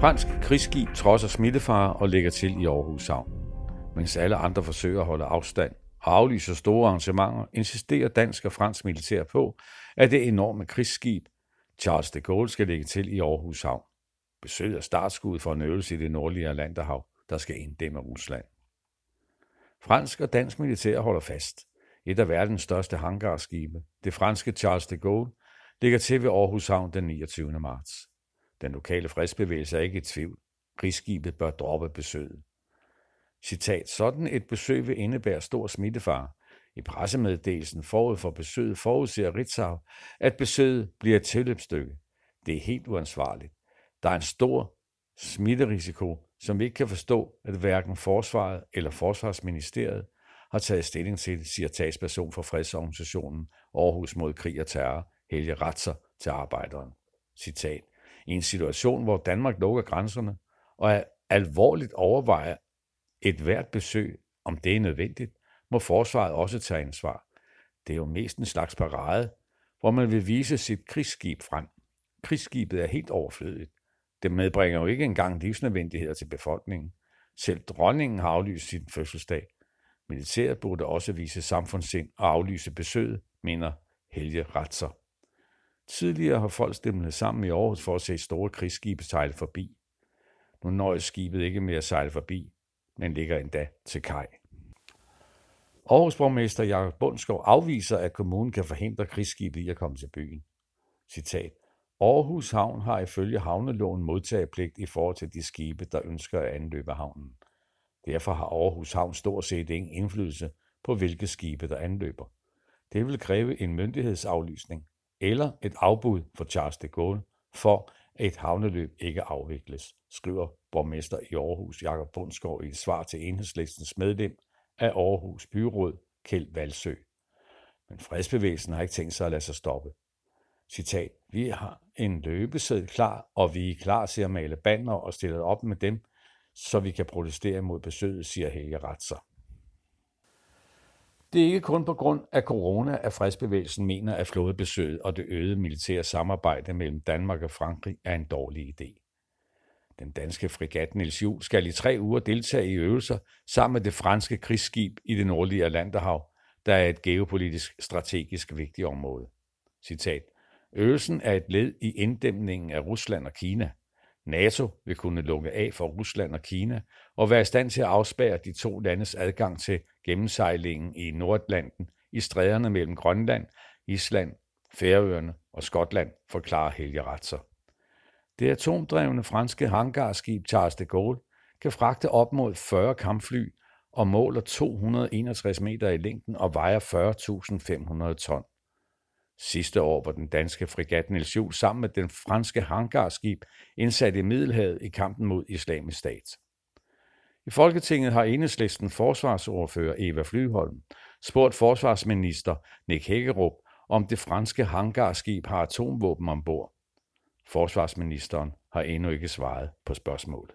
Fransk krigsskib trodser smittefare og lægger til i Aarhus Havn. Mens alle andre forsøger at holde afstand og aflyser store arrangementer, insisterer dansk og fransk militær på, at det enorme krigsskib Charles de Gaulle skal lægge til i Aarhus Havn. Besøget er startskud for en øvelse i det nordlige Atlanterhav, der skal inddæmme Rusland. Fransk og dansk militær holder fast. Et af verdens største hangarskibe, det franske Charles de Gaulle, ligger til ved Aarhus Havn den 29. marts. Den lokale fredsbevægelse er ikke i tvivl. Krigsskibet bør droppe besøget. Citat, sådan et besøg vil indebære stor smittefare. I pressemeddelelsen forud for besøget forudser Ritzau, at besøget bliver et tilløbsstykke. Det er helt uansvarligt. Der er en stor smitterisiko, som vi ikke kan forstå, at hverken Forsvaret eller Forsvarsministeriet har taget stilling til, siger talsperson for fredsorganisationen Aarhus mod krig og terror, Helge Ratzer, til arbejderen. Citat. I en situation, hvor Danmark lukker grænserne og er alvorligt overvejer et hvert besøg, om det er nødvendigt, må forsvaret også tage ansvar. Det er jo mest en slags parade, hvor man vil vise sit krigsskib frem. Krigsskibet er helt overflødigt. Det medbringer jo ikke engang livsnødvendigheder til befolkningen. Selv dronningen har aflyst sin fødselsdag. Militæret burde også vise samfundssind og aflyse besøget, mener Helge Ratzer. Tidligere har folk stemlet sammen i Aarhus for at se store krigsskibe sejle forbi. Nu nøjes skibet ikke med at sejle forbi, men ligger endda til kaj. Aarhus borgmester Jakob Bundskov afviser, at kommunen kan forhindre krigsskibet i at komme til byen. Citat. Aarhus Havn har ifølge havneloven modtagepligt i forhold til de skibe, der ønsker at anløbe havnen. Derfor har Aarhus Havn stort set ingen indflydelse på, hvilke skibe, der anløber. Det vil kræve en myndighedsaflysning eller et afbud for Charles de Gaulle for, at et havneløb ikke afvikles, skriver borgmester i Aarhus Jakob Bundsgaard i et svar til enhedslistens medlem af Aarhus Byråd, Kjeld Valsø. Men fredsbevægelsen har ikke tænkt sig at lade sig stoppe. Citat, vi har en løbeseddel klar, og vi er klar til at male banner og stille op med dem, så vi kan protestere mod besøget, siger Helge Ratzer. Det er ikke kun på grund af corona, at fredsbevægelsen mener, at flådebesøget og det øgede militære samarbejde mellem Danmark og Frankrig er en dårlig idé. Den danske frigat Niels Juhl skal i tre uger deltage i øvelser sammen med det franske krigsskib i det nordlige Atlanterhav, der er et geopolitisk strategisk vigtigt område. Citat. Øvelsen er et led i inddæmningen af Rusland og Kina. NATO vil kunne lukke af for Rusland og Kina og være i stand til at afspærre de to landes adgang til gennemsejlingen i Nordatlanten i stræderne mellem Grønland, Island, Færøerne og Skotland, forklarer Helge Ratzer. Det atomdrevne franske hangarskib Charles de Gaulle kan fragte op mod 40 kampfly og måler 261 meter i længden og vejer 40.500 ton. Sidste år var den danske frigat Niels Juhl sammen med den franske hangarskib indsat i Middelhavet i kampen mod islamisk stat. I Folketinget har enhedslisten forsvarsordfører Eva Flyholm spurgt forsvarsminister Nick Hækkerup, om det franske hangarskib har atomvåben ombord. Forsvarsministeren har endnu ikke svaret på spørgsmålet.